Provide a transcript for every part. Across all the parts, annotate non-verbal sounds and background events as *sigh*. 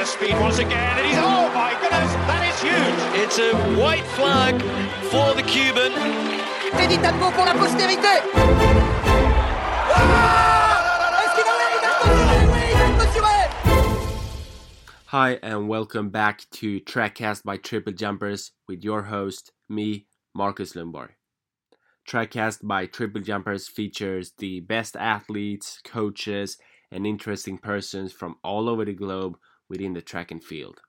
of speed once again, and he's oh my goodness, that is huge. It's a white flag for the Cuban. Teddy Talbot pour la postérité. Ah! Est-ce qu'il en est Il est mesuré, oui, il est mesuré. Hi, and welcome back to Trackcast by Triple Jumpers with your host, me, Marcus Lundborg. Trackcast by Triple Jumpers features the best athletes, coaches, and interesting persons from all over the globe within the track and field.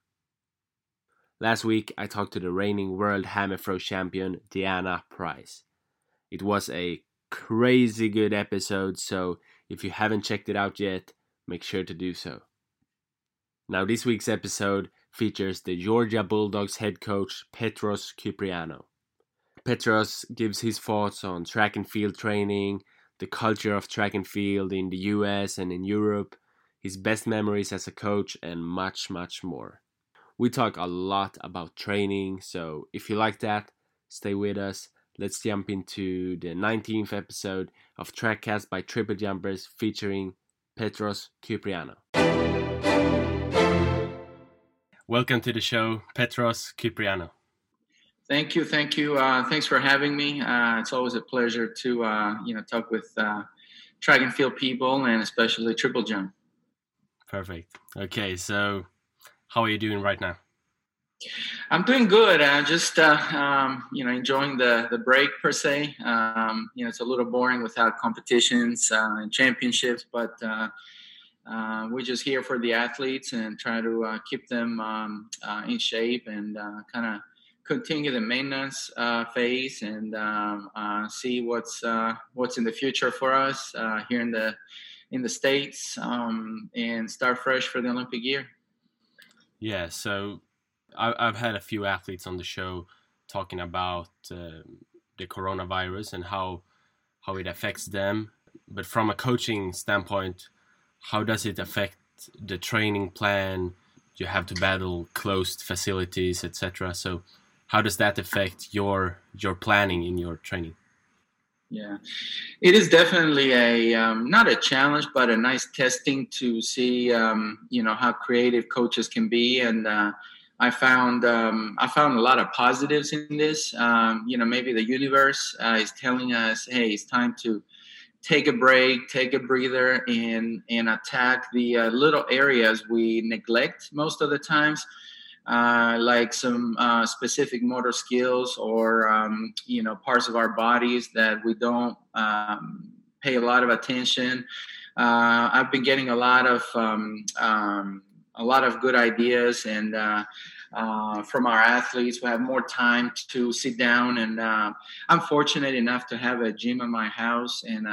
Last week, I talked to the reigning world hammer throw champion, Deanna Price. It was a crazy good episode, so if you haven't checked it out yet, make sure to do so. Now, this week's episode features the Georgia Bulldogs head coach, Petros Kyprianou. Petros gives his thoughts on track and field training, the culture of track and field in the US and in Europe, his best memories as a coach, and much, much more. We talk a lot about training, so if you like that, stay with us. Let's jump into the 19th episode of Trackcast by Triple Jumpers featuring Petros Kyprianou. Welcome to the show, Petros Kyprianou. Thank you, thank you. Uh, thanks for having me. Uh, it's always a pleasure to uh, you know talk with uh, track and field people, and especially triple jump. Perfect. Okay, so how are you doing right now? I'm doing good. I'm just uh, um, you know enjoying the the break per se. Um, you know it's a little boring without competitions uh, and championships, but uh, uh, we're just here for the athletes and try to uh, keep them um, uh, in shape and uh, kind of continue the maintenance uh, phase and um, uh, see what's uh, what's in the future for us uh, here in the in the states um, and start fresh for the Olympic year. Yeah, so I, I've had a few athletes on the show talking about uh, the coronavirus and how how it affects them. But from a coaching standpoint, how does it affect the training plan? You have to battle closed facilities, etc. So, how does that affect your your planning in your training? Yeah, it is definitely a um, not a challenge, but a nice testing to see um, you know how creative coaches can be, and uh, I found um, I found a lot of positives in this. Um, you know, maybe the universe uh, is telling us, hey, it's time to take a break, take a breather, and and attack the uh, little areas we neglect most of the times uh, like some uh, specific motor skills or um, you know parts of our bodies that we don't um, pay a lot of attention. Uh, I've been getting a lot of um, um a lot of good ideas and. Uh, uh, from our athletes, we have more time to sit down, and I'm fortunate enough to have a gym in my house and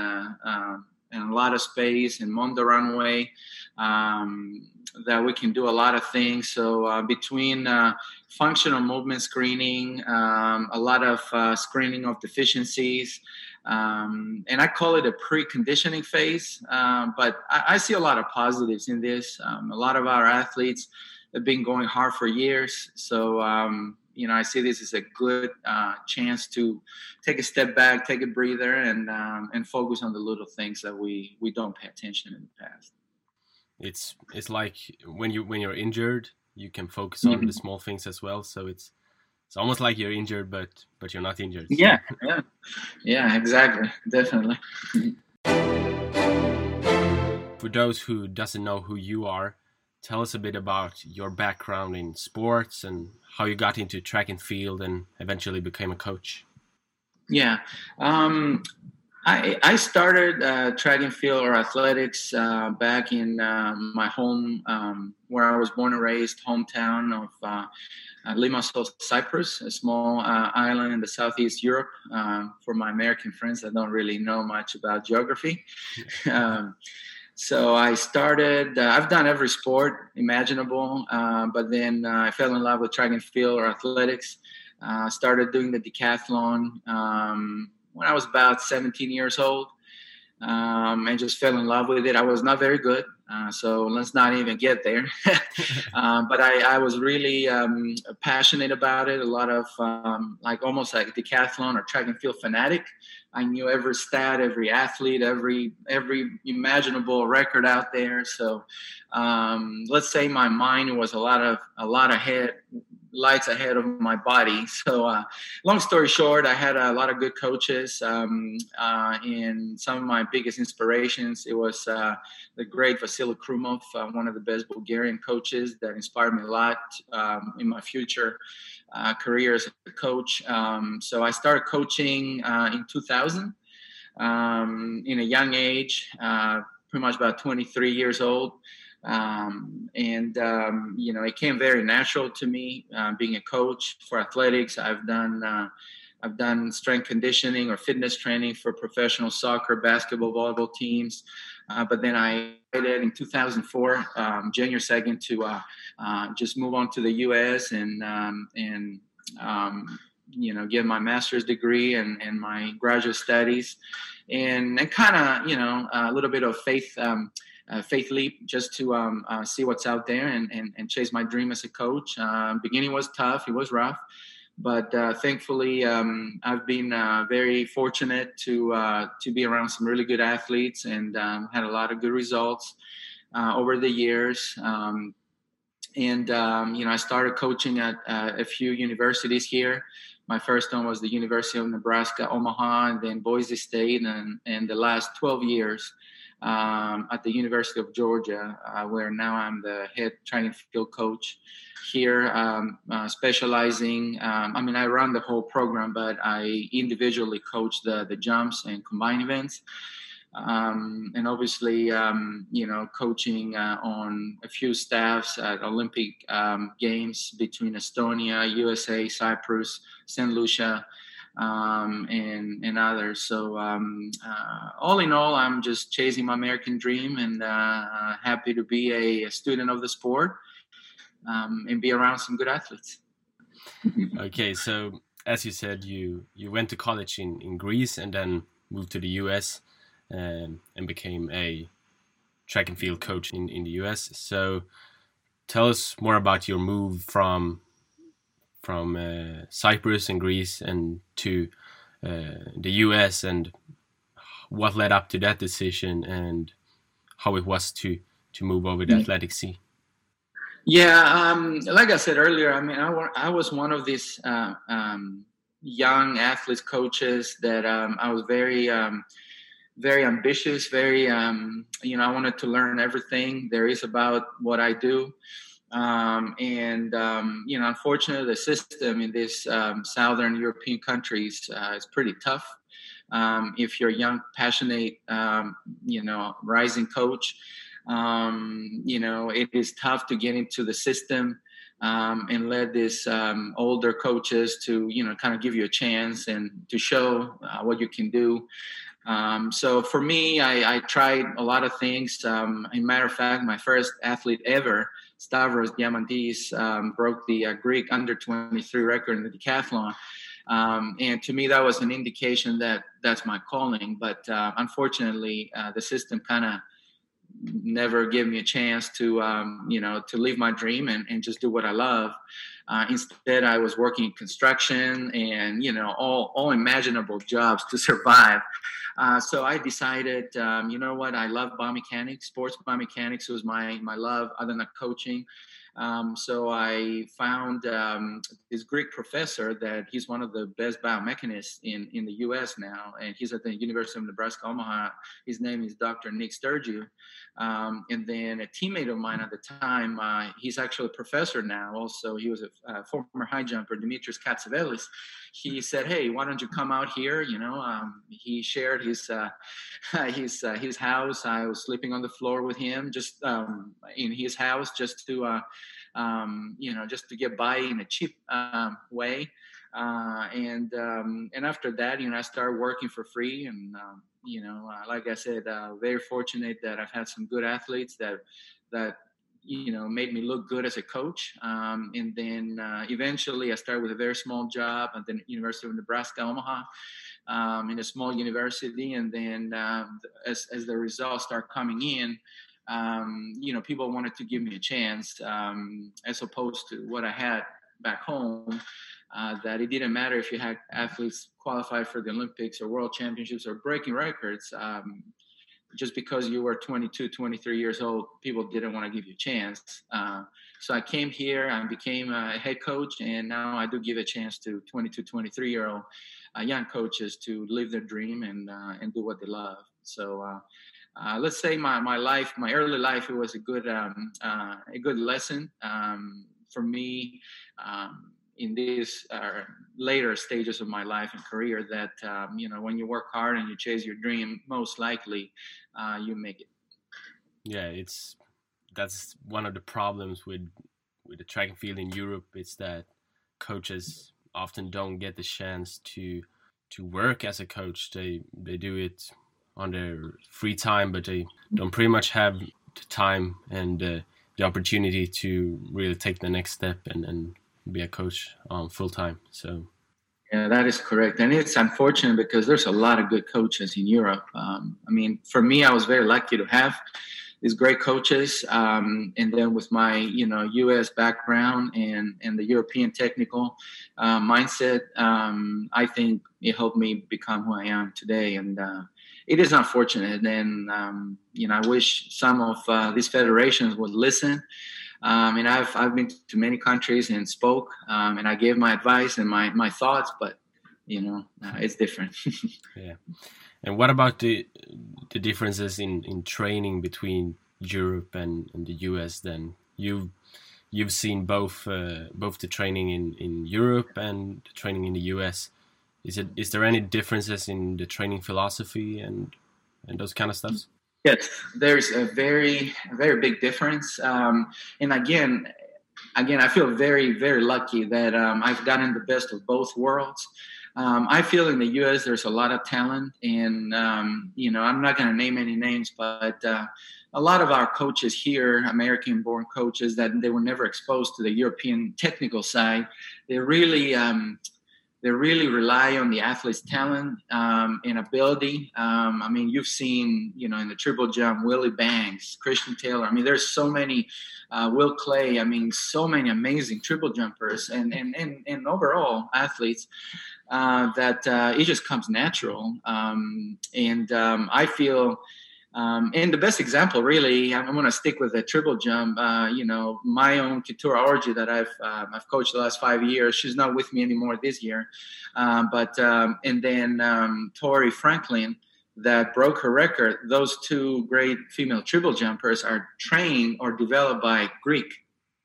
and a lot of space and on the runway. Um, that we can do a lot of things. So uh, between uh, functional movement screening, um, a lot of uh, screening of deficiencies, um, and I call it a preconditioning phase. Um, but I, I, see a lot of positives in this. Um, a lot of our athletes have been going hard for years, so um, you know I see this as a good uh, chance to take a step back, take a breather, and um, and focus on the little things that we we don't pay attention in the past. It's it's like when you when you're injured you can focus on mm-hmm. the small things as well. So it's it's almost like you're injured but but you're not injured. Yeah yeah. Yeah exactly. Definitely. For those who doesn't know who you are tell us a bit about your background in sports and how you got into track and field and eventually became a coach yeah um, I, I started uh, track and field or athletics uh, back in uh, my home, um, where I was born and raised, hometown of uh, uh, Limassol, Cyprus, a small uh, island in the southeast Europe. for my American friends that don't really know much about geography, *laughs* um, so I started. I've done every sport imaginable, but then I fell in love with track and field or athletics. started doing the decathlon. Um, when I was about 17 years old um, and just fell in love with it. I was not very good, uh, so let's not even get there. *laughs* but I, I, was really um, passionate about it. A lot of um, like almost like decathlon or track and field fanatic. I knew every stat, every athlete, every every imaginable record out there. So um, let's say my mind was a lot of a lot ahead, lights ahead of my body. *laughs* So uh, long story short, I had a lot of good coaches, um, uh, and some of my biggest inspirations. It was uh, the great Vasily Krumov, uh, one of the best Bulgarian coaches that inspired me a lot um, in my future uh, career as a coach. Um, so I started coaching uh, in 2000 um, in a young age, uh, pretty much about 23 years old. Um, and um, you know, it came very natural to me uh, being a coach for athletics. I've done uh, I've done strength conditioning or fitness training for professional soccer, basketball, volleyball teams. Uh, but then I in 2004, um, January 2nd, to uh, uh, just move on to the U.S. and um, and um, you know get my master's degree and, and my graduate studies, and and kind of you know a little bit of faith. Uh, faith leap just to um, uh, see what's out there and, and, and, chase my dream as a coach. Uh, beginning was tough, it was rough, but uh, thankfully um, I've been uh, very fortunate to uh, to be around some really good athletes and um, had a lot of good results uh, over the years. Um, and um, you know, I started coaching at uh, a few universities here. My first one was the University of Nebraska Omaha, and then Boise State, and and the last 12 years um, at the University of Georgia, uh, where now I'm the head training field coach here, um, uh, specializing. Um, I mean, I run the whole program, but I individually coach the the jumps and combined events. Um, and obviously, um, you know, coaching uh, on a few staffs at Olympic um, Games between Estonia, USA, Cyprus, St. Lucia, um, and and others. So um, uh, all in all, I'm just chasing my American dream and uh, happy to be a, a, student of the sport um, and be around some good athletes. *laughs* okay, so as you said, you you went to college in in Greece and then moved to the U.S. Um, and became a track and field coach in in the U.S. So tell us more about your move from from uh, Cyprus and Greece and to uh, the US and what led up to that decision and how it was to to move over the mm. Atlantic Sea. Yeah, um, like I said earlier, I mean, I, I was one of these uh, um, young athletes coaches that um, I was very, um, very ambitious. Very, um, you know, I wanted to learn everything there is about what I do. Um, and um, you know, unfortunately, the system in these um, southern European countries uh, is pretty tough. Um, if you're a young, passionate, um, you know, rising coach, um, you know, it is tough to get into the system and let these older coaches to you know kind of give you a chance and to show uh, what you can do. Um, so for me, I, I, tried a lot of things. Um, in matter of fact, my first athlete ever Stavros Diamandis um, broke the uh, Greek under 23 record in the decathlon. Um, and to me, that was an indication that that's my calling. But uh, unfortunately, uh, the system kind of never gave me a chance to, um, you know, to leave my dream and, and just do what I love. Uh, instead, I was working in construction and you know all all imaginable jobs to *laughs* survive. Uh, so I decided, um, you know what, I love biomechanics. Sports biomechanics was my my love, other than coaching. Um, so I found um, this Greek professor that he's one of the best biomechanists in, in the U.S. now, and he's at the University of Nebraska Omaha. His name is Dr. Nick Stergiou. Um, and then a teammate of mine at the time, uh, he's actually a professor now. Also, he was a, a former high jumper, Dimitris Katsavelis. He said, "Hey, why don't you come out here?" You know, um, he shared his uh, *laughs* his uh, his house. I was sleeping on the floor with him, just um, in his house, just to uh, um, you know, just to get by in a cheap um, way. Uh, and um, and after that, you know, I started working for free, and um, you know, uh, like I said, uh, very fortunate that I've had some good athletes that that you know made me look good as a coach. Um, and then uh, eventually, I started with a very small job at the University of Nebraska Omaha. Um, in a small university, and then um, as, as the results start coming in, um, you know, people wanted to give me a chance um, as opposed to what I had back home uh, that it didn't matter if you had athletes qualified for the Olympics or World Championships or breaking records. Um, just because you were 22, 23 years old, people didn't want to give you a chance. Uh, so I came here, I became a head coach, and now I do give a chance to 22, 23 year old uh, young coaches to live their dream and uh, and do what they love. So. Uh, uh, let's say my, my life, my early life, it was a good um, uh, a good lesson um, for me. Um, in these uh, later stages of my life and career that um, you know when you work hard and you chase your dream most likely uh, you make it. Yeah it's that's one of the problems with with the track and field in europe. It's that coaches often don't get the chance to to work as a coach. They they do it on their free time but they don't pretty much have the time and uh, the opportunity to really take the next step and, and be a coach um, full time. So. Yeah, that is correct, and it's unfortunate because there's a lot of good coaches in Europe. Um, I mean, for me, I was very lucky to have these great coaches, um, and then with my you know U.S. background and and the European technical uh, mindset, um, I think it helped me become who I am today. And uh, it is unfortunate, and um, you know, I wish some of uh, these federations would listen um, and I've I've been to many countries and spoke, um, and I gave my advice and my my thoughts, but you know, uh, it's different. *laughs* yeah. And what about the the differences in in training between Europe and, and the US? Then you you've seen both uh, both the training in in Europe and the training in the US. Is it is there any differences in the training philosophy and and those kind of stuff? Yes, there's a very, very big difference. Um, and again, again, I feel very, very lucky that um, I've gotten the best of both worlds. Um, I feel in the U.S. there's a lot of talent, and um, you know, I'm not going to name any names, but uh, a lot of our coaches here, American-born coaches, that they were never exposed to the European technical side, they really um, they really rely on the athlete's talent um, and ability. Um, I mean, you've seen, you know, in the triple jump, Willie Banks, Christian Taylor. I mean, there's so many, uh, Will Clay. I mean, so many amazing triple jumpers and and and, and overall athletes uh, that uh, it just comes natural. Um, and um, I feel um, and the best example, really, I'm, I'm going to stick with the triple jump. Uh, you know, my own Keturah Orji that I've uh, I've coached the last five years. She's not with me anymore this year, um, but um, and then um, Tori Franklin that broke her record. Those two great female triple jumpers are trained or developed by Greek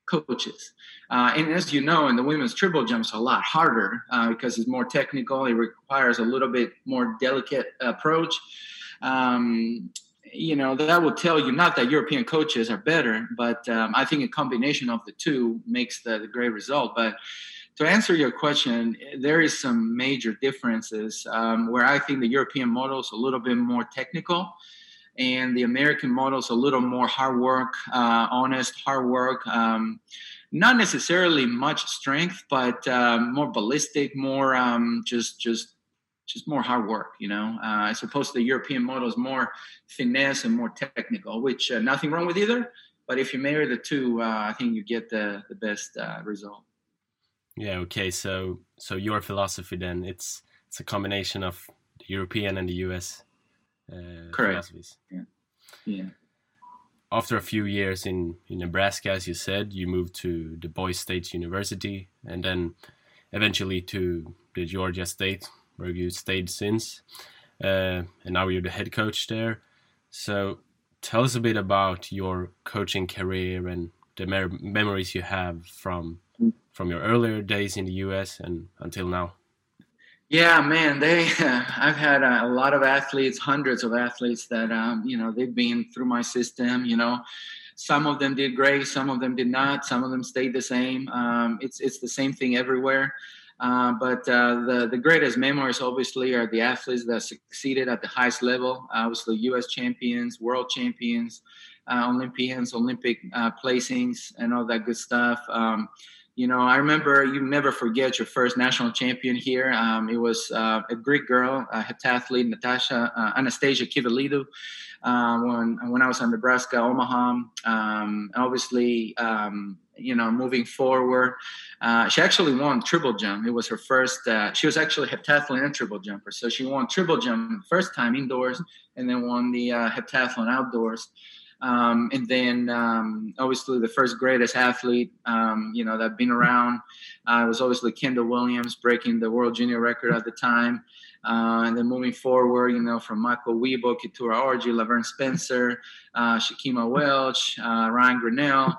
coaches. Uh, and as you know, in the women's triple jump, it's a lot harder uh, because it's more technical. It requires a little bit more delicate approach. Um, you know that will tell you not that European coaches are better, but um, I think a combination of the two makes the, the, great result. But to answer your question, there is some major differences um, where I think the European model is a little bit more technical, and the American model is a little more hard work, uh, honest hard work. Um, not necessarily much strength, but um, more ballistic, more um, just just just more hard work, you know. Uh, opposed to the European model is more finesse and more technical, which uh, nothing wrong with either. But if you marry the two, uh, I think you get the the best uh, result. Yeah. Okay. So so your philosophy then it's it's a combination of the European and the US uh, Correct. philosophies. Yeah. Yeah. After a few years in, in Nebraska, as you said, you moved to the Boise State University and then eventually to the Georgia State where you stayed since, uh, and now you're the head coach there. So tell us a bit about your coaching career and the memories you have from from your earlier days in the U.S. and until now. Yeah, man, they. Uh, *laughs* I've had a, a, lot of athletes, hundreds of athletes that um, you know they've been through my system. You know, some of them did great, some of them did not, some of them stayed the same. Um, it's it's the same thing everywhere. Uh, but uh, the the greatest memories obviously are the athletes that succeeded at the highest level. Obviously, U.S. champions, world champions, uh, Olympians, Olympic uh, placings, and all that good stuff. Um, you know, I remember you never forget your first national champion here. Um, it was uh, a Greek girl, a heptathlete, Natasha Anastasia Kivalidou. when when I was in Nebraska, Omaha, um, obviously um, you know, moving forward. Uh, she actually won triple jump. It was her first. Uh, she was actually heptathlon and triple jumper, so she won triple jump first time indoors, and then won the uh, heptathlon outdoors. Um, and then um, obviously the first greatest athlete, um, you know, that been around uh, was obviously Kendell Williams breaking the world junior record at the time. Uh, and then moving forward, you know, from Maicel Uibo, Keturah Orji, Levern Spencer, uh, Shakima Welch, uh, Ryan Grinnell,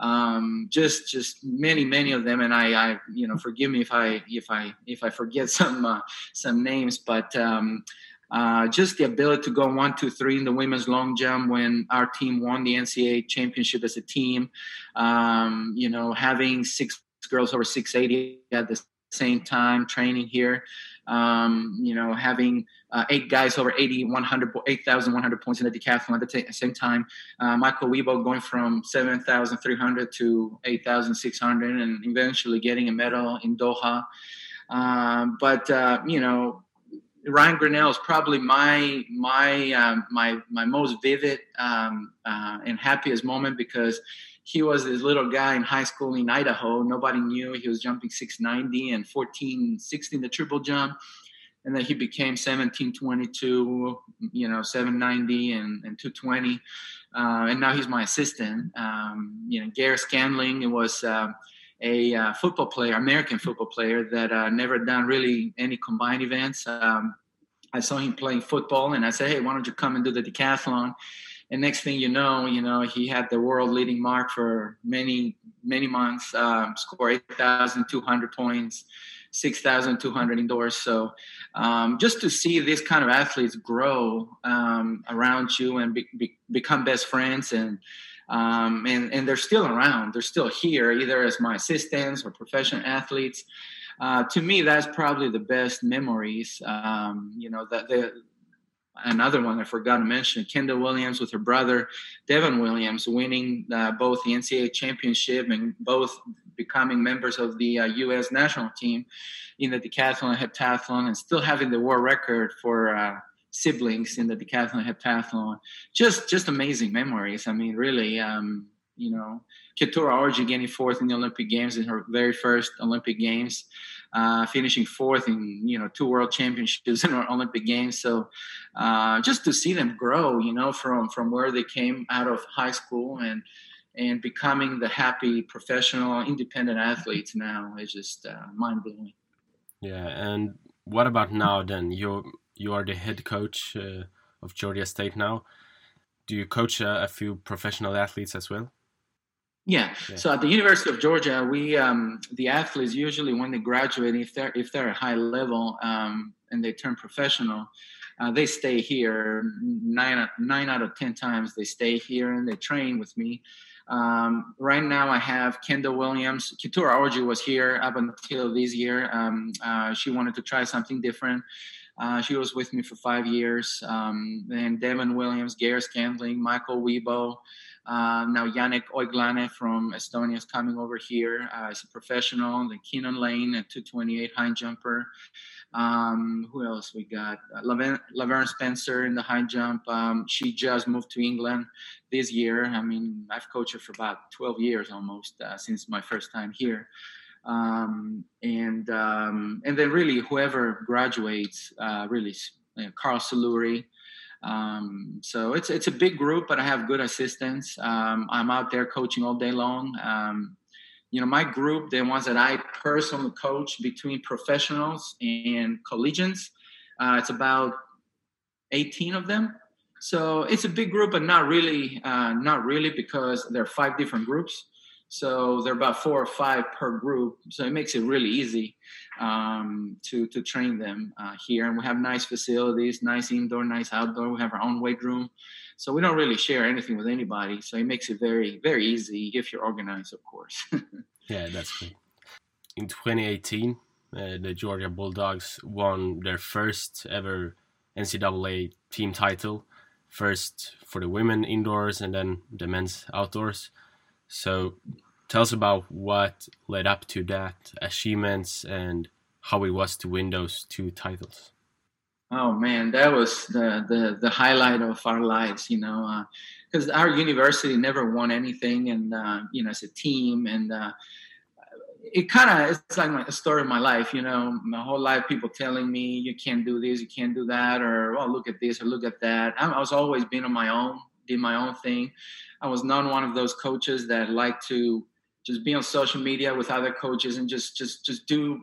um, just just many many of them. And I, I, you know, forgive me if I if I if I forget *laughs* some uh, some names, but um, uh, just the ability to go one, two, three in the women's long jump when our team won the NCAA championship as a team. Um, you know, having six girls over 680 at the same time training here. Um, you know, having uh, eight guys over 80, 100, 8,100 points in the decathlon at the t- same time. Uh, Maicel Uibo going from 7,300 to 8,600 and eventually getting a medal in Doha. Um, but, uh, you know, Ryan Grinnell is probably my my um, my my most vivid um, uh, and happiest moment because he was this little guy in high school in Idaho. Nobody knew he was jumping 690 and 14, 16 the triple jump. And then he became 1722, you know, 790 and, and 220. Uh, and now he's my assistant. Um, you know, Garrett Scantling, it was uh, a uh, football player, American football player that uh, never done really any combined events. Um, I saw him playing football and I said, hey, why don't you come and do the decathlon? And next thing you know, you know, he had the world leading mark for many, many months, um, score 8,200 points, 6,200 indoors. So um, just to see these kind of athletes grow um, around you and be, be, become best friends and, um, and, and they're still around, they're still here, either as my assistants or professional athletes. Uh, to me, that's probably the best memories. Um, you know, that the another one I forgot to mention, Kendell Williams with her brother, Devon Williams, winning uh, both the NCAA championship and both becoming members of the uh, U.S. national team in the decathlon and heptathlon, and still having the world record for uh, siblings in the decathlon and heptathlon. Just, just amazing memories. I mean, really, um, you know, Keturah Orji getting fourth in the Olympic Games in her very first Olympic Games uh, finishing fourth in you know two world championships *laughs* and Olympic games. So uh, just to see them grow, you know, from from where they came out of high school and and becoming the happy professional independent athletes now is just uh, mind blowing. Yeah, and what about now? Then you you are the head coach uh, of Georgia State now. Do you coach a few professional athletes as well? Yeah. yeah. So at the University of Georgia, we um, the athletes usually when they graduate, if they're if they're at high level um, and they turn professional, uh, they stay here nine nine out of ten times. They stay here and they train with me. Um, right now, I have Kendell Williams. Keturah Orji was here up until this year. Um, uh, she wanted to try something different. Uh, she was with me for five years. Um, and Devon Williams, Garrett Scantling, Maicel Uibo. Uh, now Janek Õiglane from Estonia is coming over here uh, as a professional. Then Keenan Lane, a 228 high jumper. Um, who else we got? Uh, Levern, Spencer in the high jump. Um, she just moved to England this year. I mean, I've coached her for about 12 years almost uh, since my first time here. Um, and um, and then really whoever graduates, uh, really you know, Karl Saluri, um, so it's it's a big group, but I have good assistants. Um, I'm out there coaching all day long. Um, you know, my group, the ones that I personally coach between professionals and collegians, uh, it's about 18 of them. So it's a big group, but not really, uh, not really, because there are five different groups. So there are about four or five per group. So it makes it really easy um, to to train them uh, here. And we have nice facilities, nice indoor, nice outdoor. We have our own weight room, so we don't really share anything with anybody. So it makes it very very easy if you're organized, of course. *laughs* yeah, that's great. In 2018, uh, the Georgia Bulldogs won their first ever NCAA team title, first for the women indoors and then the men's outdoors. So tell us about what led up to that achievements and how it was to win those two titles. Oh man, that was the the the highlight of our lives, you know, because uh, our university never won anything, and uh, you know, as a team, and uh, it kind of it's like my, a story of my life, you know, my whole life, people telling me you can't do this, you can't do that, or oh look at this or look at that. I, I was always been on my own, did my own thing. I was not one of those coaches that like to just be on social media with other coaches and just just just do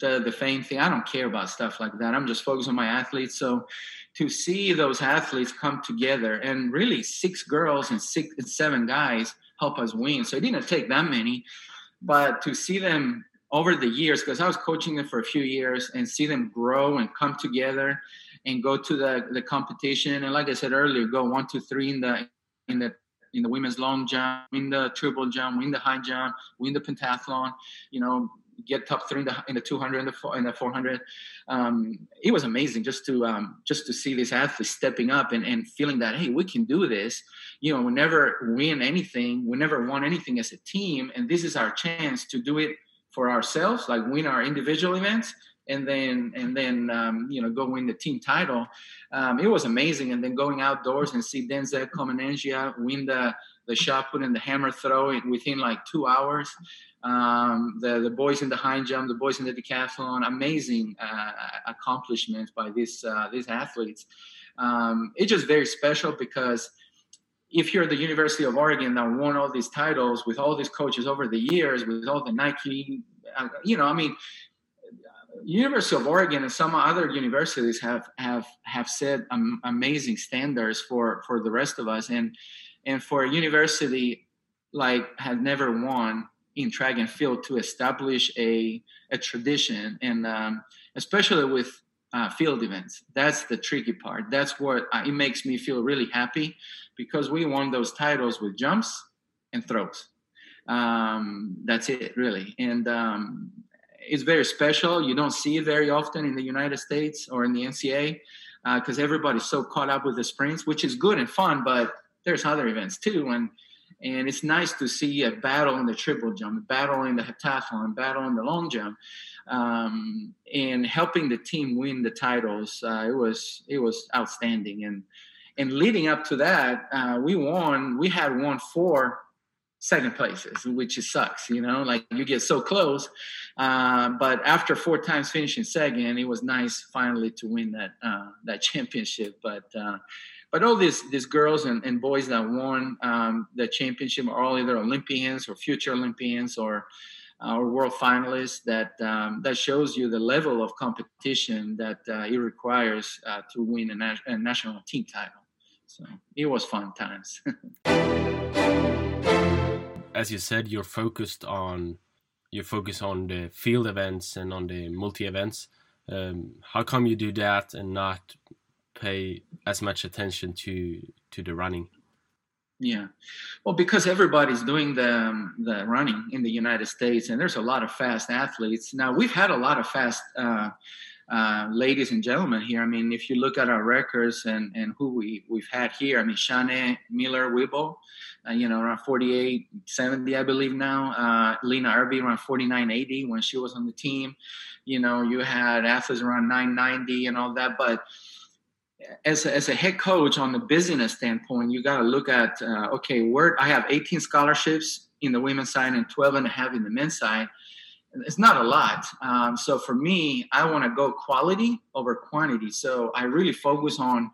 the the fame thing. I don't care about stuff like that. I'm just focused on my athletes. So to see those athletes come together and really six girls and six and seven guys help us win. So it didn't take that many, but to see them over the years, because I was coaching them for a few years and see them grow and come together and go to the, the competition. And like I said earlier, go one, two, three in the in the in the women's long jump, win the triple jump, win the high jump, win the pentathlon, you know, get top three in the in the 200 and the, in the 400. Um, it was amazing just to um, just to see these athletes stepping up and, and feeling that hey, we can do this. You know, we never win anything, we never won anything as a team, and this is our chance to do it for ourselves, like win our individual events, and then and then um, you know go win the team title. Um, it was amazing, and then going outdoors and see Denzel Comenentia win the the shot put and the hammer throw within like two hours um, the the boys in the high jump, the boys in the decathlon, amazing uh, accomplishments by these uh, these athletes. Um, it's just very special because if you're the University of Oregon that won all these titles with all these coaches over the years, with all the Nike, uh, you know, I mean, University of Oregon and some other universities have have have set um, amazing standards for for the rest of us, and and for a university like had never won in track and field to establish a, a tradition and um, especially with uh, field events. That's the tricky part. That's what uh, it makes me feel really happy because we won those titles with jumps and throws. Um, that's it really. And um, it's very special you don't see it very often in the united states or in the NCA because uh, everybody's so caught up with the sprints which is good and fun but there's other events too and and it's nice to see a battle in the triple jump, a battle in the heptathlon, battle in the long jump, um, and helping the team win the titles. Uh, it was it was outstanding. And and leading up to that, uh, we won. We had won four second places, which sucks. You know, like you get so close. Uh, but after four times finishing second, it was nice finally to win that uh, that *laughs* championship. But uh, but all these these girls and, and boys that won um, the championship are all either Olympians or future Olympians or uh, or world finalists. That um, that shows you the level of competition that uh, it requires uh, to win a, a, national team title. So it was fun times. *laughs* As you said, you're focused on you focus on the field events and on the multi events. Um, how come you do that and not pay as much attention to to the running? Yeah, well, because everybody's doing the um, the running in the United States, and there's a lot of fast athletes. Now we've had a lot of fast uh, uh, ladies and gentlemen here. I mean, if you look at our records and and who we we've had here, I mean, Shaunae Miller Uibo, uh, you know, around 48, 70, I believe now. Uh, Lynna Irby around 49, 80 when she was on the team. You know, you had athletes around 990 and all that, but as a, as a head coach on the business standpoint, you got to look at uh, okay, where I have 18 scholarships in the women's side and 12 and a half in the men's side. It's not a lot. Um, so for me, I want to go quality over quantity. So I really focus on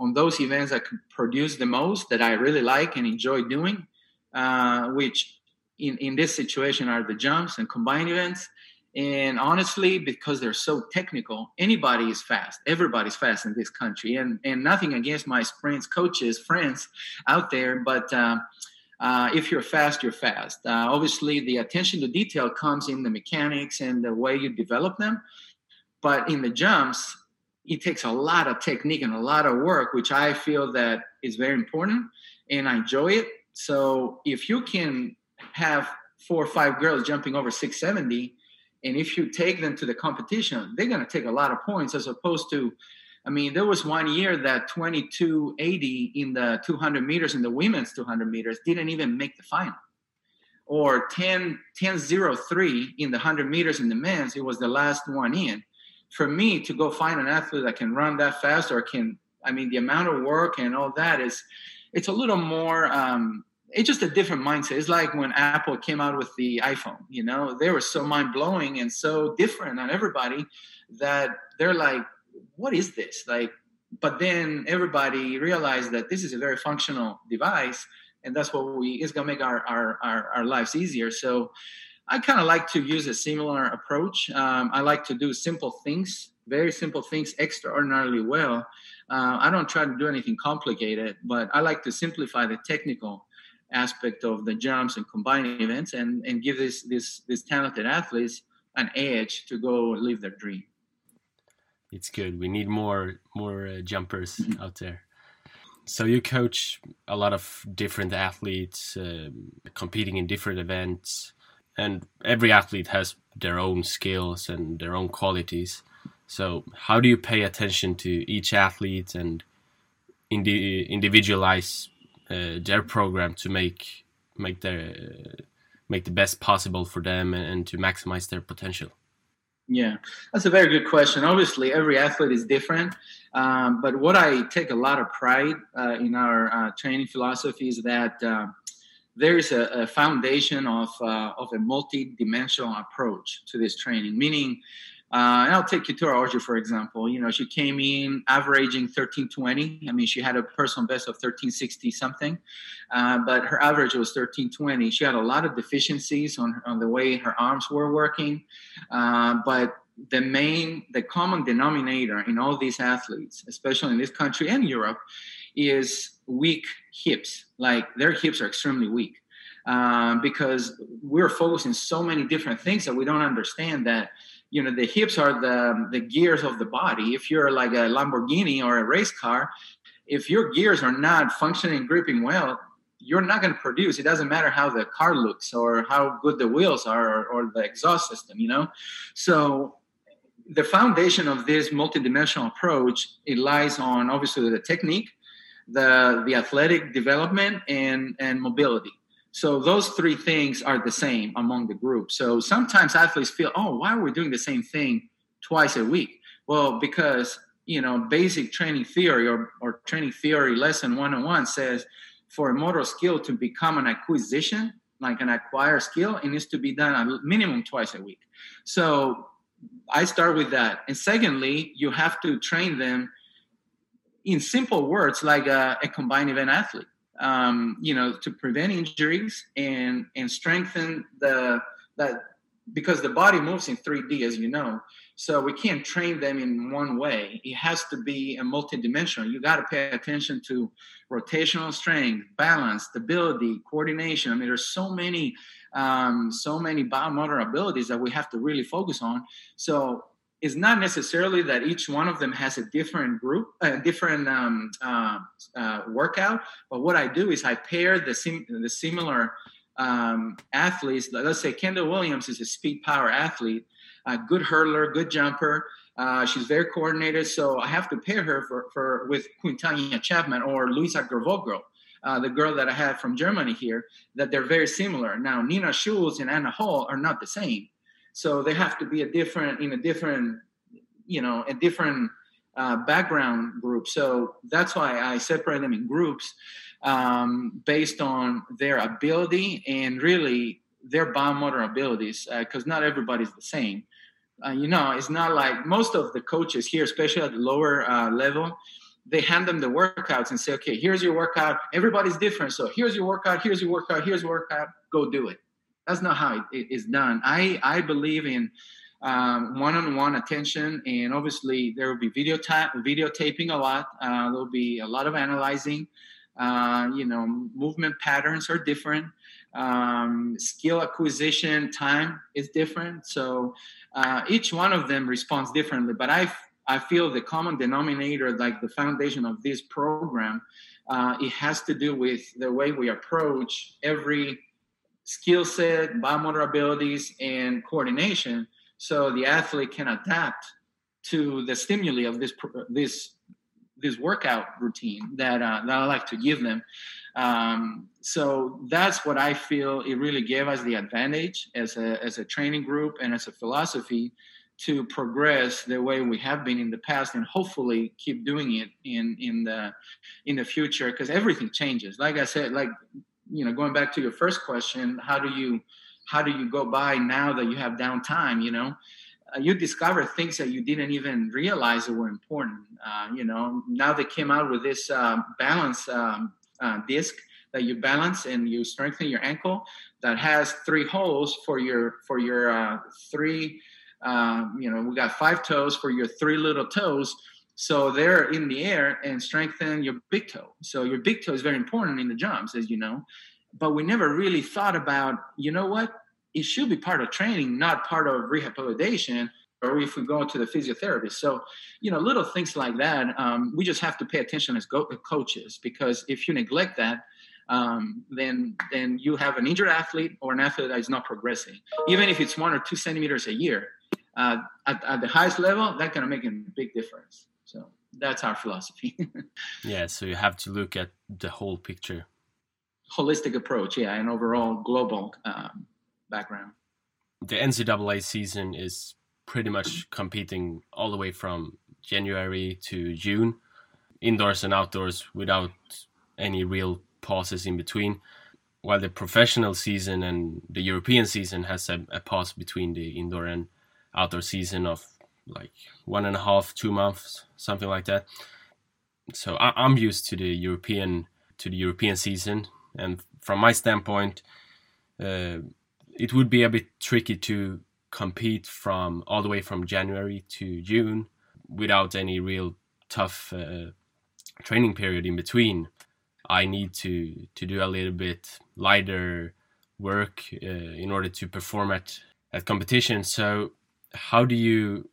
on those events that can produce the most that I really like and enjoy doing, uh, which in, in this situation are the jumps and combined events and honestly, because they're so technical, anybody is fast. Everybody's fast in this country. And and nothing against my sprints coaches, friends out there, but uh, uh, if you're fast, you're fast. Uh, obviously, the attention to detail comes in the mechanics and the way you develop them. But in the jumps, it takes a lot of technique and a lot of work, which I feel that is very important, and I enjoy it. So if you can have four or five girls jumping over 670 and if you take them to the competition, they're going to take a lot of points as opposed to, I mean, there was one year that 2280 in the 200 meters in the women's 200 meters didn't even make the final. Or 10 1003 in the 100 meters in the men's, it was the last one in. for me to go find an athlete that can run that fast or can, I mean, the amount of work and all that is, it's a little more. Um, it's just a different mindset. It's like when Apple came out with the iPhone. You know, they were so mind blowing and so different on everybody that they're like, "What is this?" Like, but then everybody realized that this is a very functional device, and that's what we is gonna make our our our, our lives easier. So I kind of like to use a similar approach. Um, I like to do simple things, very simple things, extraordinarily well. Uh, I don't try to do anything complicated, but I like to simplify the technical aspect of the jumps and combining events, and and give this this these talented athletes an edge to go live their dream. It's good. We need more more uh, jumpers mm-hmm. out there. So you coach a lot of different athletes uh, competing in different events and every athlete has their own skills and their own qualities. So, how do you pay attention to each athlete and indi- individualize uh, their program to make make their uh, make the best possible for them and, and, to maximize their potential? Yeah, that's a very good question. Obviously, every athlete is different, um, but what I take a lot of pride uh, in our uh, training philosophy is that uh, there is a, a foundation of, uh, of a multi-dimensional approach to this training, meaning, uh, and I'll take Keturah Orji, for example. You know, she came in averaging 1320. I mean, she had a personal best of 1360 something, uh, but her average was 1320. She had a lot of deficiencies on, on the way her arms were working, uh, but the main, the common denominator in all these athletes, especially in this country and Europe, is weak hips. Like their hips are extremely weak um, because we're focusing so many different things that we don't understand that you know the hips are the the gears of the body. If you're like a Lamborghini or a race car, if your gears are not functioning gripping well, you're not going to produce. It doesn't matter how the car looks or how good the wheels are or, or the exhaust system. You know, so the foundation of this multidimensional approach it lies on obviously the technique the the athletic development and and mobility so those three things are the same among the group. So sometimes athletes feel oh why are we doing the same thing twice a week? Well because you know basic training theory or, or training theory lesson 101 says for a motor skill to become an acquisition like an acquired skill it needs to be done a minimum twice a week. So i start with that. And secondly you have to train them in simple words, like a, a combined event athlete. Um, you know, to prevent injuries and and strengthen the that because the body moves in 3D, as you know. So we can't train them in one way. It has to be a multidimensional. You got to pay attention to rotational strength, balance, stability, coordination. I mean, there's so many, um, so many biomotor abilities that we have to really focus on. So is not necessarily that each one of them has a different group, a different um, uh, uh, workout. But what I do is I pair the sim- the similar um, athletes. Let's say Kendell Williams is a speed power athlete, a good hurdler, good jumper. Uh, she's very coordinated, so I have to pair her for, for with Quintana Chapman or Luisa Gervogro. Uh, the girl that I had from Germany here, that they're very similar. Now, Nina Schultz and Anna Hall are not the same so they have to be a different in a different you know a different uh, background group. So that's why i separate them in groups um, based on their ability and really their biomotor abilities because uh, not everybody's the same. Uh, you know it's not like most of the coaches here especially at the lower uh, level they hand them the workouts and say okay here's your workout. Everybody's different. So here's your workout here's your workout here's your workout. Go do it that's not how it is done. I I believe in um, one-on-one attention, and obviously there will be video ta- videotaping a lot. Uh, there will be a lot of analyzing. Uh, you know, movement patterns are different. Um, skill acquisition time is different. So uh, each one of them responds differently. But I I feel the common denominator, like the foundation of this program, uh, it has to do with the way we approach every skill set, biomotor abilities, and coordination, so the athlete can adapt to the stimuli of this this this workout routine that uh, that I like to give them. Um, so that's what I feel it really gave us the advantage as a as a training group and as a philosophy to progress the way we have been in the past and hopefully keep doing it in in the in the future because everything changes like i said like you know going back to your first question how do you how do you go by now that you have downtime you know uh, you discover things that you didn't even realize that were important uh, you know now they came out with this uh, balance um, uh, disc that you balance and you strengthen your ankle that has three holes for your for your uh, three um, you know, we got five toes for your three little toes. So they're in the air and strengthen your big toe. So your big toe is very important in the jumps, as you know. But we never really thought about, you know what? It should be part of training, not part of rehabilitation or if we go to the physiotherapist. So, you know, little things like that, um, we just have to pay attention as go- coaches because if you neglect that, um, then then you have an injured athlete or an athlete that is not progressing, even if it's one or two centimeters a year uh, at, at, the highest level, that can make a big difference. That's our philosophy. *laughs* yeah, so you have to look at the whole picture. Holistic approach, yeah, and overall global um, background. The NCAA season is pretty much competing all the way from January to June, indoors and outdoors, without any real pauses in between. While the professional season and the European season has a, a pause between the indoor and outdoor season of like one and a half, two months, something like that. So I, am used to the European to the European season, and from my standpoint, uh, it would be a bit tricky to compete from all the way from January to June without any real tough uh, training period in between. I need to to do a little bit lighter work uh, in order to perform at at competition. So how do you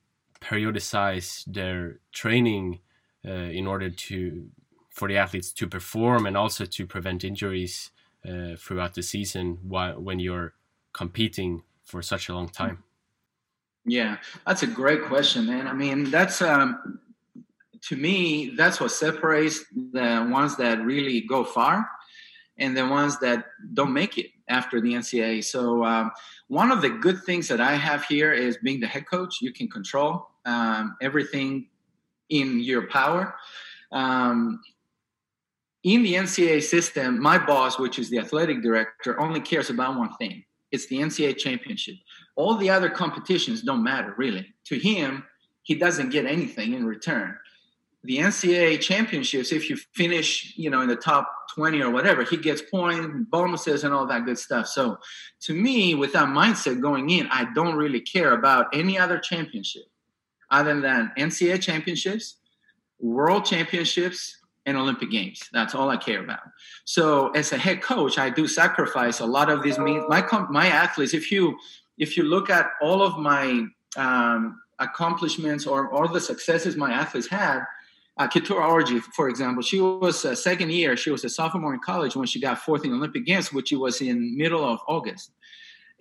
periodicize their training uh, in order to for the athletes to perform and also to prevent injuries uh, throughout the season while, when you're competing for such a long time? Yeah, that's a great question, man. I mean, that's um, to me, that's what separates the ones that really go far and the ones that don't make it after the NCAA. So um, one of the good things that I have here is being the head coach. You can control um, everything in your power. Um, in the NCAA system, my boss, which is the athletic director, only cares about one thing. It's the NCAA championship. All the other competitions don't matter really. To him, he doesn't get anything in return the NCAA championships, if you finish, you know, in the top 20 or whatever, he gets points, bonuses, and all that good stuff. So to me, with that mindset going in, I don't really care about any other championship other than NCAA championships, world championships, and Olympic Games. That's all I care about. So as a head coach, I do sacrifice a lot of these means. My my athletes, if you if you look at all of my um, accomplishments or all the successes my athletes had, uh, Keturah Orji, for example, she was a second year. She was a sophomore in college when she got fourth in Olympic Games, which was in middle of August,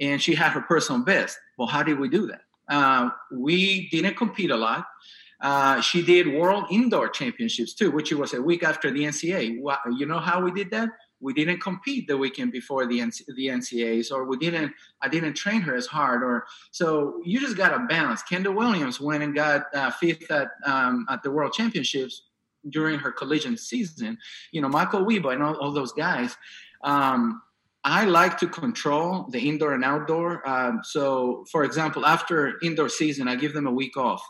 and she had her personal best. Well, how did we do that? Uh, we didn't compete a lot. Uh, she did World Indoor Championships too, which was a week after the NCAA. You know how we did that? We didn't compete the weekend before the the NCAAs, or we didn't. I didn't train her as hard, or so you just got to balance. Kendell Williams went and got uh, fifth at um, at the World Championships during her collision season. You know, Maicel Uibo and all, all those guys. Um, I like to control the indoor and outdoor. Um, so, for example, after indoor season, I give them a week off.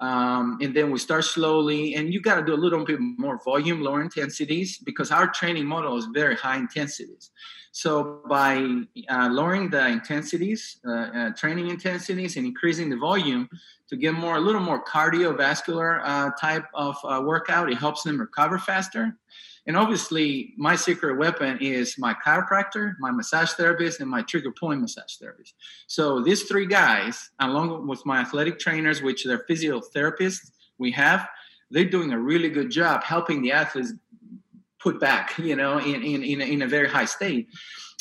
Um, and then we start slowly and you got to do a little bit more volume lower intensities because our training model is very high intensities. So by uh, lowering the intensities uh, uh, training intensities and increasing the volume to get more a little more cardiovascular uh, type of uh, workout it helps them recover faster and obviously, my secret weapon is my chiropractor, my massage therapist, and my trigger point massage therapist. So these three guys, along with my athletic trainers, which they're physiotherapists, we have, they're doing a really good job helping the athletes put back, *laughs* you know, in in in a, in a very high state.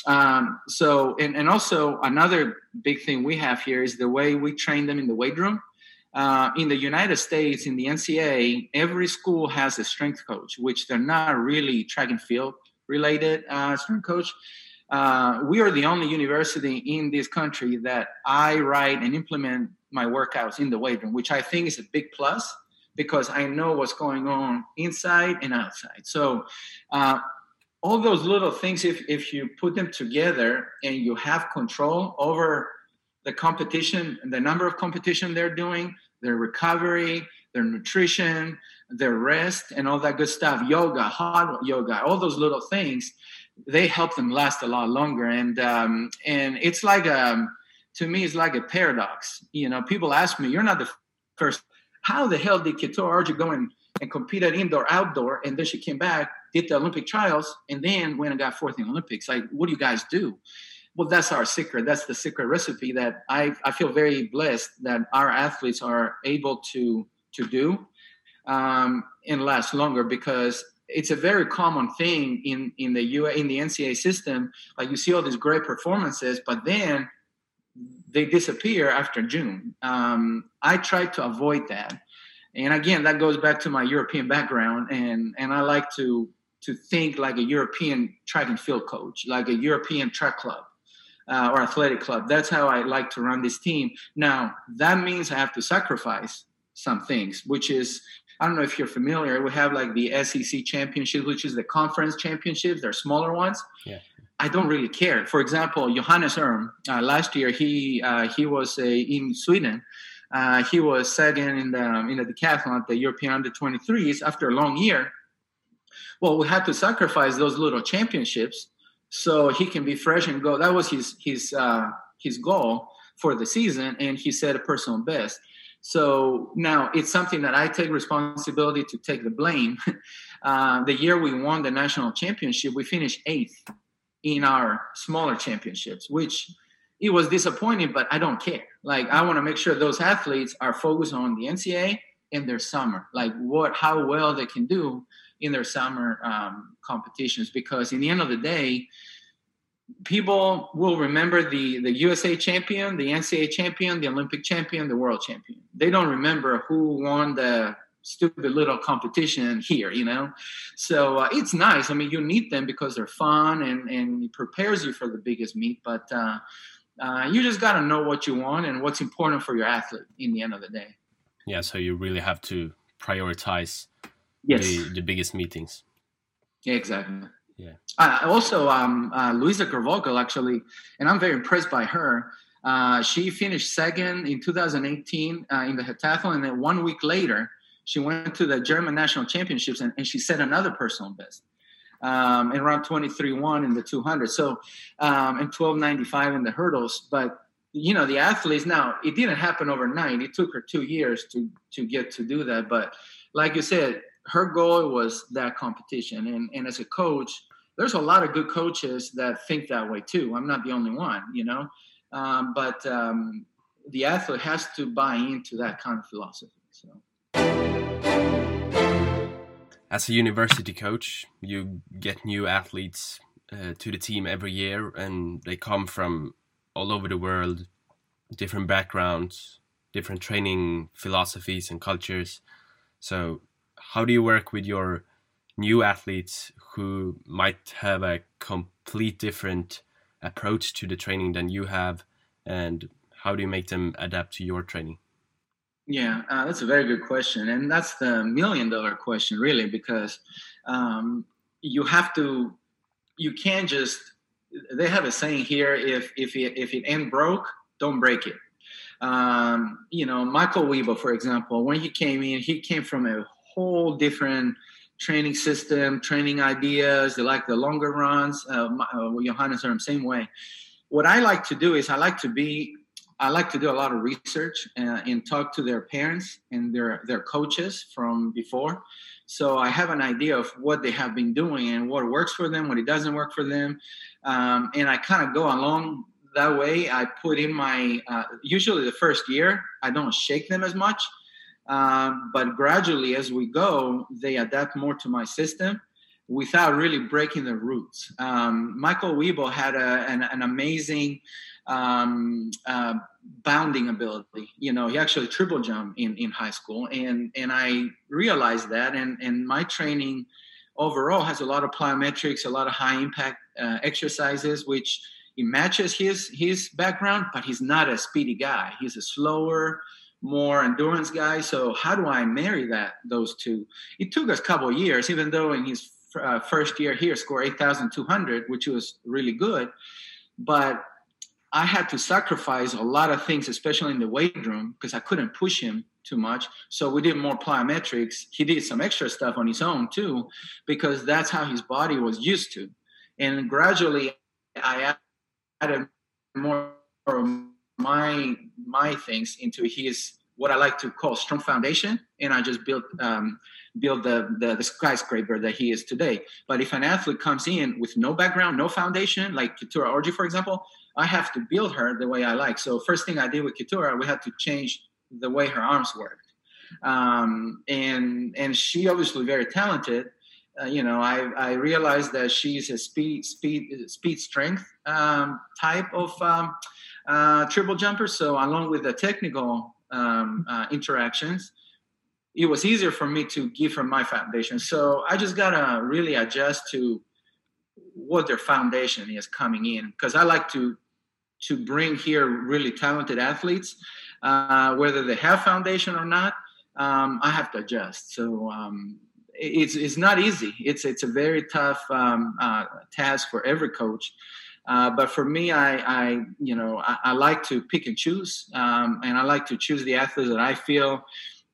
Um, so, and, and also another big thing we have here is the way we train them in the weight room. Uh, in the United States, in the NCAA, every school has a strength coach, which they're not really track and field related uh, strength coach. uh, we are the only university in this country that I write and implement my workouts in the weight room, which I think is a big plus because I know what's going on inside and outside. So, uh, all those little things, if, if you put them together and you have control over the competition, the number of competition they're doing, their recovery, their nutrition, their rest, and all that good stuff, yoga, hot yoga, all those little things, they help them last a lot longer. And um, and it's like a, to me, it's like a paradox. You know, people ask me, "You're not the first. How the hell did Keturah Orji go and, and at indoor, outdoor, and then she came back, did the Olympic trials, and then went and got fourth in the Olympics? Like, what do you guys do?" Well, that's our secret. That's the secret recipe that I, I feel very blessed that our athletes are able to to do um, and last longer because it's a very common thing in in the U in the NCAA system. Like you see all these great performances, but then they disappear after June. Um, I try to avoid that, and again, that goes back to my European background, and and I like to to think like a European track and field coach, like a European track club. Uh, or athletic club. That's how I like to run this team. Now, that means I have to sacrifice some things, which is I don't know if you're familiar. We have like the SEC championship, which is the conference championships. They're smaller ones. Yeah. I don't really care. For example, Johannes Erm, uh, last year he uh, he was uh, in Sweden. Uh, he was second in the in the decathlon at the European Under 23s after a long year. Well, we had to sacrifice those little championships so he can be fresh and go. That was his his uh, his goal for the season, and he set a personal best. So now it's something that I take responsibility to take the blame. *laughs* Uh, the year we won the national championship, we finished eighth in our smaller championships, which it was disappointing, but I don't care. Like I want to make sure those athletes are focused on the NCAA and their summer, like what, how well they can do in their summer um, competitions. Because in the end of the day, people will remember the the USA champion, the NCAA champion, the Olympic champion, the world champion. They don't remember who won the stupid little competition here, you know. So uh, it's nice. I mean, you need them because they're fun and and it prepares you for the biggest meet. But uh, uh, you just got to know what you want and what's important for your athlete in the end of the day. Yeah. So you really have to prioritize yes. the, the biggest meetings. Yeah, exactly. Yeah. Uh, also, um, uh, Luisa actually, and I'm very impressed by her. Uh, she finished second in 2018 uh, in the heptathlon, and then one week later, she went to the German national championships and, and she set another personal best um, and around 23-1 in the 200. So, um, and 12.95 in the hurdles. But you know, the athletes now it didn't happen overnight. It took her two years to to get to do that. But like you said, her goal was that competition. And, and as a coach, there's a lot of good coaches that think that way too. I'm not the only one, you know, um, but um, the athlete has to buy into that kind of philosophy. So. As a university coach, you get new athletes uh, to the team every year, and they come from all over the world, different backgrounds, different training philosophies and cultures. So, how do you work with your new athletes who might have a complete different approach to the training than you have? And how do you make them adapt to your training? Yeah uh, that's a very good question and that's the million dollar question really because um, you have to you can't just they have a saying here if if it, if it ain't broke don't break it. Um, you know Maicel Uibo, for example when he came in he came from a whole different training system, training ideas. They like the longer runs. Uh, uh, Johannes are the same way. What I like to do is I like to be, I like to do a lot of research uh, and talk to their parents and their their coaches from before. So I have an idea of what they have been doing and what works for them, what it doesn't work for them, um, and I kind of go along that way. I put in my uh, usually the first year I don't shake them as much um, but gradually, as we go, they adapt more to my system without really breaking the roots. Um, Maicel Uibo had a, an, an, amazing um, uh, bounding ability. You know, he actually triple jumped in, in high school, and and I realized that, and and my training overall has a lot of plyometrics, a lot of high impact uh, exercises, which it matches his his background, but he's not a speedy guy. He's a slower, more endurance guy. So how do I marry that those two? It took us a couple years, even though in his uh, first year here scored 8,200, which was really good. But I had to sacrifice a lot of things, especially in the weight room, because I couldn't push him too much. So we did more plyometrics. He did some extra stuff on his own too, because that's how his body was used to. And gradually, I added more my my things into his what I like to call strong foundation, and I just build um, build the, the, the skyscraper that he is today. But if an athlete comes in with no background, no foundation, like Keturah Orji, for example, I have to build her the way I like. So first thing I did with Keturah, we had to change the way her arms worked. Um, and and she obviously very talented. Uh, you know, I, I realized that she's a speed speed speed strength um, type of um, uh, triple jumper. So along with the technical um, uh, interactions, it was easier for me to give from my foundation. So I just gotta really adjust to what their foundation is coming in because I like to to bring here really talented athletes, uh, whether they have foundation or not. Um, I have to adjust. So um, it's it's not easy. It's it's a very tough um, uh, task for every coach. Uh, but for me, I, I you know I, I, like to pick and choose, um, and I like to choose the athletes that I feel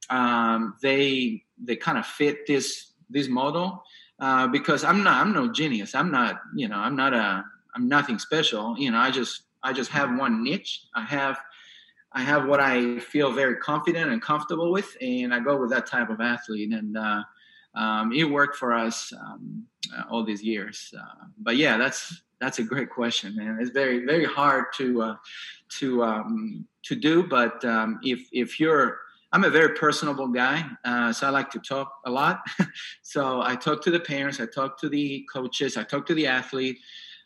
um, they they kind of fit this this model uh, because I'm not I'm no genius. I'm not you know I'm not a I'm nothing special. You know I just I just have one niche. I have I have what I feel very confident and comfortable with, and I go with that type of athlete. And uh, um, it worked for us um, uh, all these years. Uh, but yeah, that's that's a great question, man. It's very very hard to uh, to um, to do. But um, if if you're I'm a very personable guy, uh, so I like to talk a lot. *laughs* so I talk to the parents, I talk to the coaches, I talk to the athlete,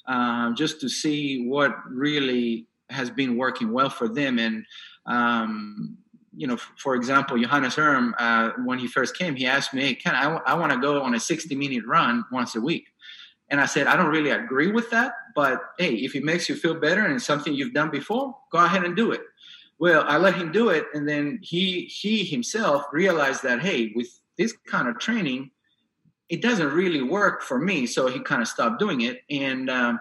uh, just to see what really has been working well for them. And um, you know, for example, Johannes Erm, uh, when he first came, he asked me, "Hey, I, I want to go on a 60 minute run once a week." And I said, I don't really agree with that, but hey, if it makes you feel better and it's something you've done before, go ahead and do it. Well, I let him do it, and then he he himself realized that hey, with this kind of training, it doesn't really work for me. So he kind of stopped doing it, and um,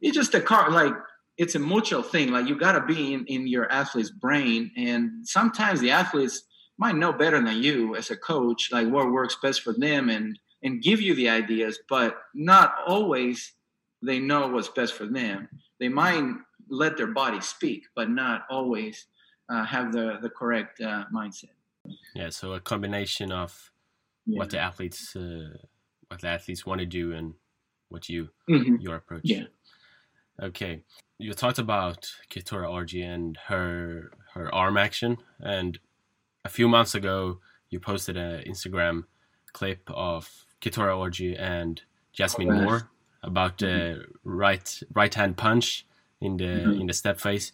it's just a car like it's a mutual thing. Like you got to be in in your athlete's brain, and sometimes the athletes might know better than you as a coach, like what works best for them, and and give you the ideas, but not always they know what's best for them. They might let their body speak, but not always uh, have the the correct uh, mindset. Yeah, so a combination of yeah. what the athletes uh, what the athletes want to do and what you mm-hmm. your approach. Yeah. Okay, you talked about Keturah Orji and her her arm action, and a few months ago you posted an Instagram clip of Keturah Orji and Jasmine oh, Moore about the mm-hmm. right right hand punch in the mm-hmm. in the step phase.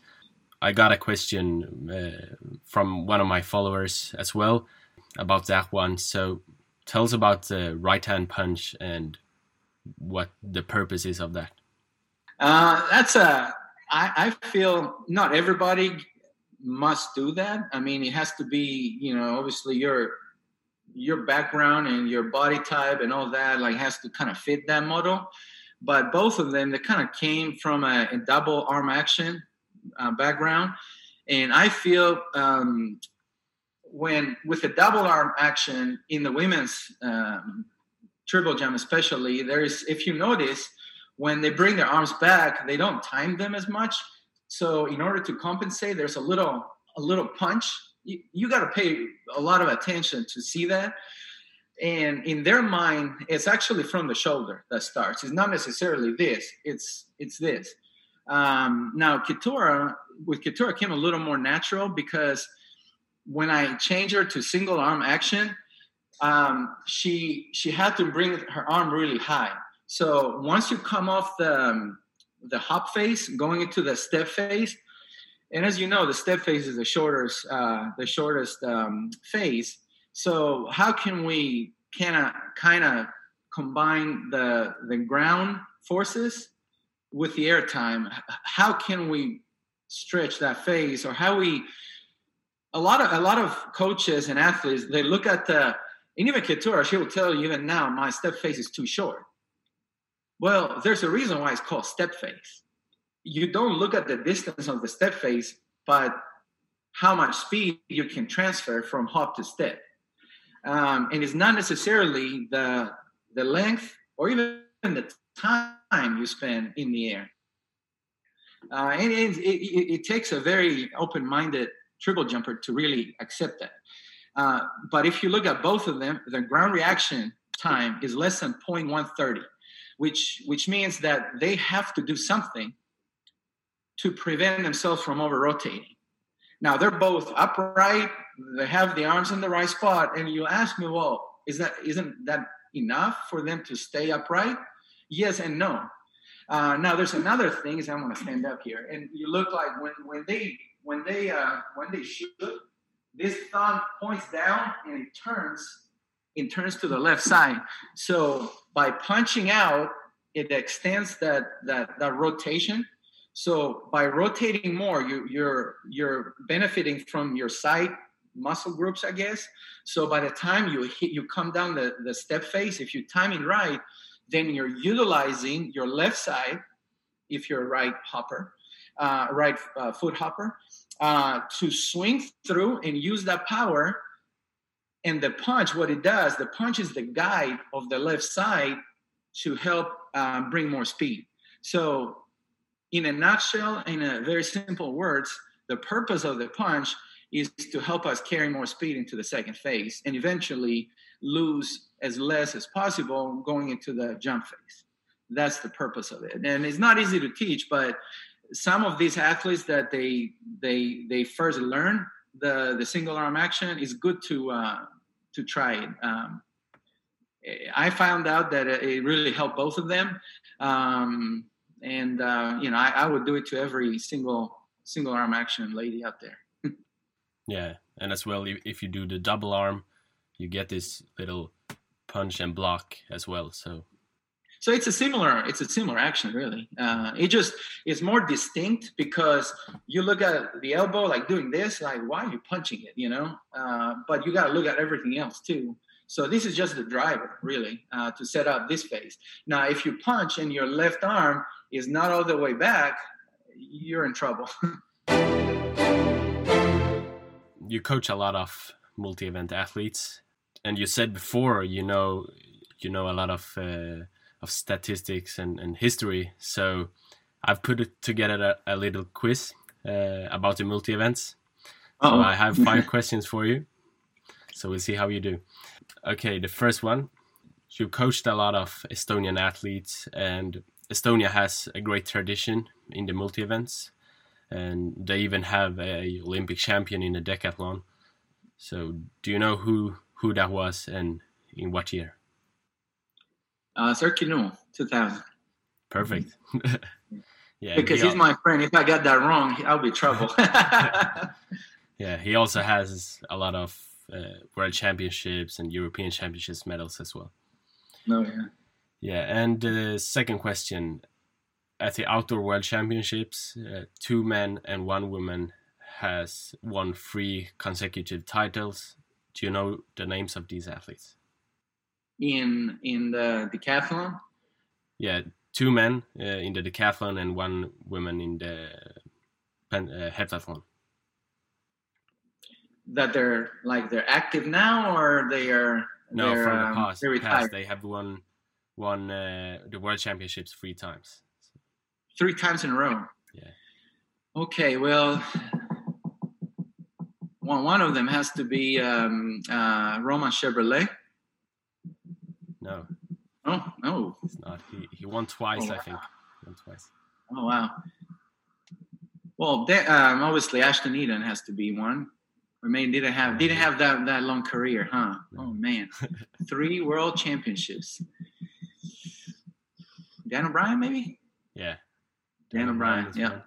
I got a question uh, from one of my followers as well about that one. So tell us about the right hand punch and what the purpose is of that. Uh, that's a. I, I feel not everybody must do that. I mean, it has to be, you know, obviously your your background and your body type and all that like has to kind of fit that model. But both of them, they kind of came from a, a double arm action uh, background, and I feel um, when with a double arm action in the women's um, triple jump, especially, there is if you notice when they bring their arms back, they don't time them as much. So in order to compensate, there's a little a little punch. You, you got to pay a lot of attention to see that. And in their mind, it's actually from the shoulder that starts. It's not necessarily this. It's it's this. Um, now, Keturah, with Keturah came a little more natural because when I changed her to single arm action, um, she she had to bring her arm really high. So once you come off the um, the hop phase, going into the step phase, and as you know, the step phase is the shortest uh, the shortest um, phase. So how can we kind of kind of combine the the ground forces with the air time? how can we stretch that phase or how we a lot of a lot of coaches and athletes they look at the and even Keturah, she will tell you even now my step phase is too short. Well, there's a reason why it's called step phase. You don't look at the distance of the step phase, but how much speed you can transfer from hop to step. Um, and it's not necessarily the the length or even the time you spend in the air. Uh, and it, it, it, takes a very open-minded triple jumper to really accept that. Uh, but if you look at both of them, the ground reaction time is less than 0.130, which which means that they have to do something to prevent themselves from over rotating. Now they're both upright, they have the arms in the right spot, and you ask me, well, is that isn't that enough for them to stay upright? Yes and no. Uh, now there's another thing is I'm to stand up here, and you look like when when they when they uh, when they shoot, this thumb points down and it turns it turns to the left side. So by punching out, it extends that that that rotation. So by rotating more, you, you're you're benefiting from your side muscle groups, I guess. So by the time you hit, you come down the, the step phase, if you time it right, then you're utilizing your left side, if you're a right hopper, uh, right uh, foot hopper, uh, to swing through and use that power. And the punch, what it does, the punch is the guide of the left side to help um, bring more speed. So, in a nutshell, in a very simple words, the purpose of the punch is to help us carry more speed into the second phase and eventually lose as less as possible going into the jump phase. That's the purpose of it. And it's not easy to teach, but some of these athletes that they they they first learn the the single arm action is good to uh, to try it. Um, I found out that it really helped both of them, um, and uh, you know I, I would do it to every single single arm action lady out there. *laughs* Yeah, and as well, if you do the double arm, you get this little punch and block as well. So, so it's a similar it's a similar action really. Uh, it just is more distinct because you look at the elbow like doing this, like why are you punching it? You know, uh, but you got to look at everything else too. So this is just the driver really uh, to set up this phase. Now, if you punch and your left arm is not all the way back, you're in trouble. *laughs* you coach a lot of multi-event athletes, and you said before you know you know a lot of uh, of statistics and, and history. So I've put together a, a little quiz uh, about the multi events. So I have five *laughs* questions for you. So we'll see how you do. Okay, the first one. You coached a lot of Estonian athletes, and Estonia has a great tradition in the multi events and they even have a Olympic champion in the decathlon. So, do you know who who that was and in what year? Uh, Sergio 2000. Perfect. *laughs* yeah, because he he's my friend. If I got that wrong, I'll be trouble. *laughs* *laughs* yeah, he also has a lot of uh, world championships and European championships medals as well. Oh yeah. Yeah, and the uh, second question: at the outdoor world championships, uh, two men and one woman has won three consecutive titles. Do you know the names of these athletes? In in the decathlon? Yeah, two men uh, in the decathlon and one woman in the pen, uh, heptathlon. That they're like they're active now, or they are no from the um, past. past they have won won uh, the world championships three times three times in a row. Yeah. Okay, well, one one of them has to be um, uh, Roman Šebrle. No. Oh no. It's not. He he won twice, oh, wow. I think. Won twice. Oh wow. Well, they, um, obviously Ashton Eaton has to be one. I mean, didn't have didn't have that that long career, huh? No. Oh man, *laughs* three world championships. Dan O'Brien, maybe. Yeah. Dan O'Brien, yeah. Well.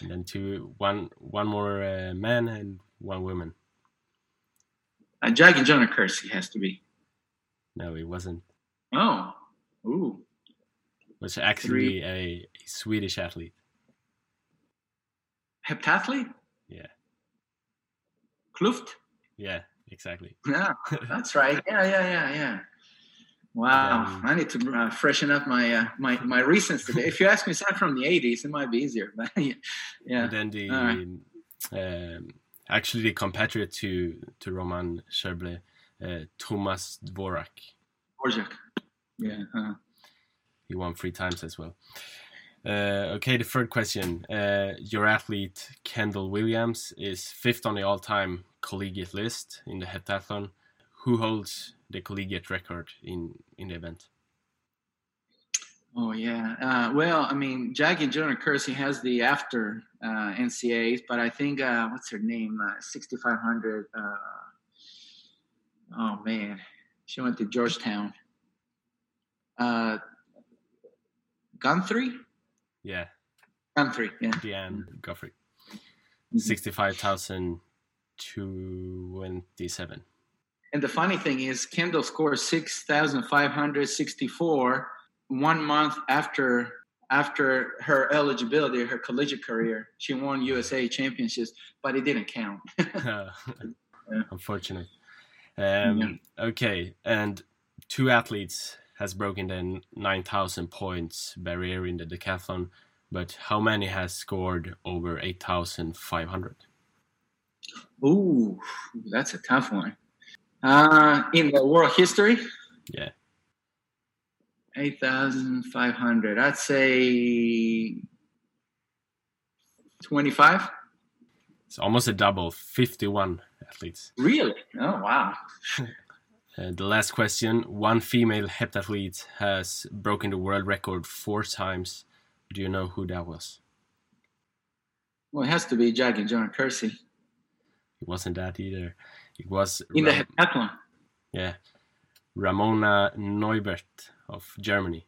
And then two, one, one more uh, man and one woman. Uh, Jackie Joyner-Kersee has to be. No, he wasn't. Oh, ooh. Was actually a Swedish athlete. Heptathlete? Yeah. Kluft? Yeah, exactly. Yeah, that's right. *laughs* Yeah, yeah, yeah, yeah. Wow, Um, I need to uh, freshen up my uh, my my recents today. If you ask me something from the '80s, it might be easier. *laughs* But yeah, And then the right. um, actually the compatriot to to Roman Šebrle, uh, Thomas Dvorak. Borjak. Yeah. Uh, He won three times as well. Uh, okay, the third question. Uh, your athlete Kendell Williams is fifth on the all-time collegiate list in the heptathlon. Who holds the collegiate record in in the event? oh yeah. Uh, well, I mean, Jackie Joyner-Kersee has the after uh, NCAAs, but I think uh, what's her name? Uh, 6500. Uh, oh man, she went to Georgetown. Uh, Guthrie. Yeah, Guthrie. Yeah. Diane Guthrie. Mhm. Sixty-five thousand twenty-seven. And the funny thing is, Kendell scored six thousand five hundred sixty-four one month after after her eligibility, her collegiate career. She won USA championships, but it didn't count. *laughs* *laughs* Unfortunate. Um, Yeah. Okay, and two athletes has broken the 9,000 points barrier in the decathlon, but how many has scored over 8,500? Ooh, that's a tough one. Uh, in the world history, Yeah, eight thousand five hundred. I'd say twenty-five. It's almost a double, 51 athletes. Really? Oh wow. *laughs* Uh, the last question one female heptathlete has broken the world record four times. Do you know who that was? Well, it has to be Jackie Joyner-Kersee It wasn't that either. It was in the heptathlon. yeah, Ramona Neubert of Germany.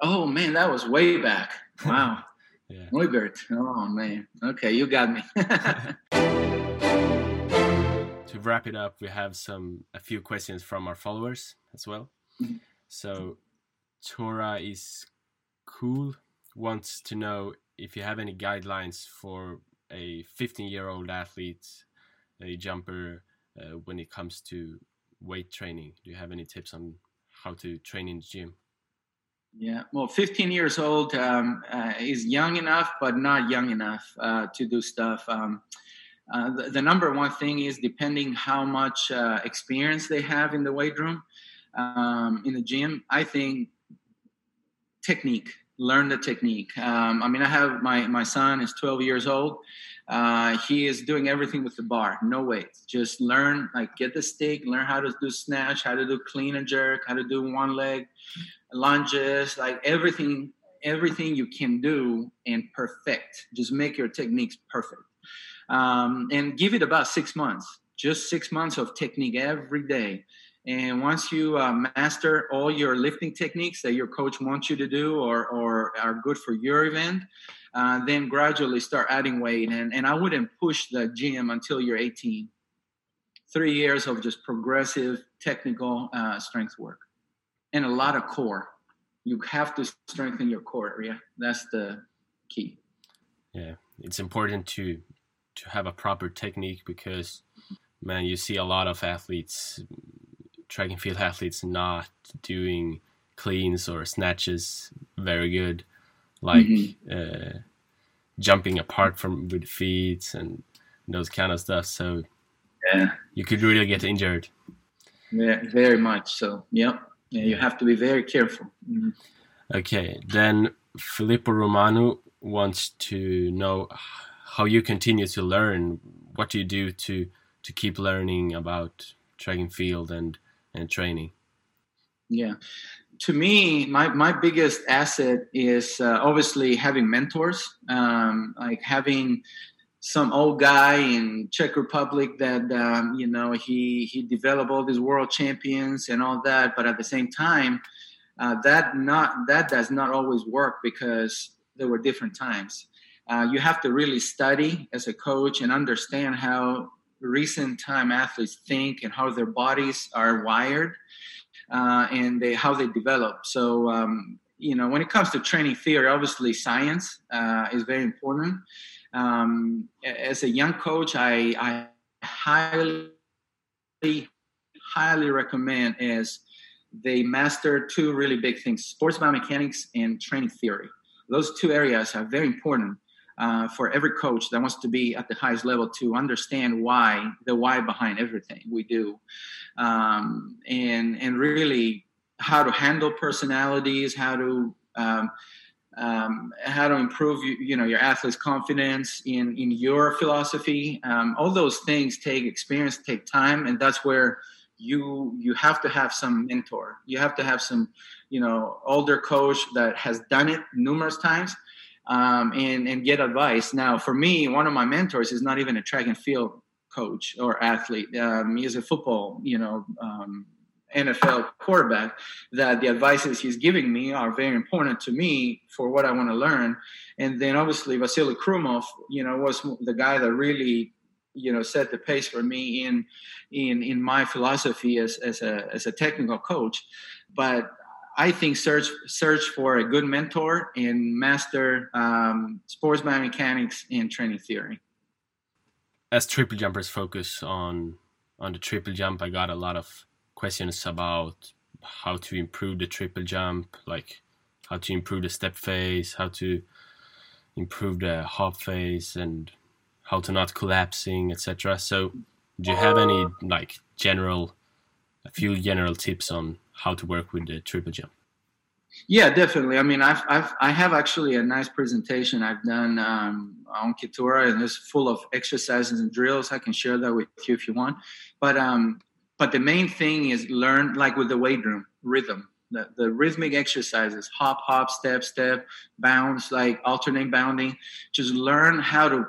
Oh man, that was way back. Wow. *laughs* Yeah. Neubert. Oh man. Okay, you got me. *laughs* to wrap it up, we have some a few questions from our followers as well. Mhm. So, Tora is cool wants to know if you have any guidelines for a 15 year old athlete, a jumper, uh, when it comes to weight training. Do you have any tips on how to train in the gym? Yeah. Well, 15 years old um, uh, is young enough, but not young enough uh, to do stuff. Um, uh, the, the number one thing is depending how much uh, experience they have in the weight room, um, in the gym. I think technique. Learn the technique. Um, I mean, I have my my son is 12 years old. Uh, he is doing everything with the bar, no weights. Just learn, like, get the stick, learn how to do snatch, how to do clean and jerk, how to do one leg lunges, like everything, everything you can do and perfect. Just make your techniques perfect, um, and give it about six months. Just six months of technique every day. And once you uh, master all your lifting techniques that your coach wants you to do or, or are good for your event, uh, then gradually start adding weight. And, and I wouldn't push the gym until you're 18. Three years of just progressive technical uh, strength work and a lot of core. You have to strengthen your core area. That's the key. Yeah, it's important to to have a proper technique because man, you see a lot of athletes, track and field athletes, not doing cleans or snatches very good, like Mhm. uh, jumping apart from with feet and those kind of stuff. So Yeah, you could really get injured. very, very much so. Yep. Yeah, you have to be very careful. Mhm. Okay, then Filippo Romano wants to know how you continue to learn. What do you do to to keep learning about track and field and and training? Yeah. To me, my, my biggest asset is uh, obviously having mentors, um, like having some old guy in Czech Republic that um, you know he he developed all these world champions and all that, but at the same time, uh, that not that does not always work because there were different times. Uh, you have to really study as a coach and understand how recent time athletes think and how their bodies are wired uh, and they, how they develop. So um, you know, when it comes to training theory, obviously science uh, is very important. Um, as a young coach, I, I highly, highly recommend is they master two really big things: sports biomechanics and training theory. Those two areas are very important uh, for every coach that wants to be at the highest level to understand why the why behind everything we do, um, and and really how to handle personalities, how to um, um, how to improve you, you, know your athlete's confidence in in your philosophy. Um, all those things take experience, take time, and that's where you you have to have some mentor. You have to have some you know older coach that has done it numerous times um, and and get advice. Now, for me, one of my mentors is not even a track and field coach or athlete. Um, is a football, you know, um, NFL quarterback. That the advices he's giving me are very important to me for what I want to learn. And then obviously Vasily Krumov, you know, was the guy that really you know set the pace for me in in in my philosophy as as a as a technical coach but I think search search for a good mentor and master um, sports biomechanics and training theory. As triple jumpers focus on on the triple jump, I got a lot of questions about how to improve the triple jump, like how to improve the step phase, how to improve the hop phase, and how to not collapsing, etc. So, do you have any like general, a few general tips on how to work with the triple jump? Yeah, definitely. I mean, I've, I've I have actually a nice presentation I've done um, on Keturah, and it's full of exercises and drills. I can share that with you if you want. But um, but the main thing is learn like with the weight room rhythm. The, the rhythmic exercises, hop, hop, step, step, bounce, like alternate bounding. Just learn how to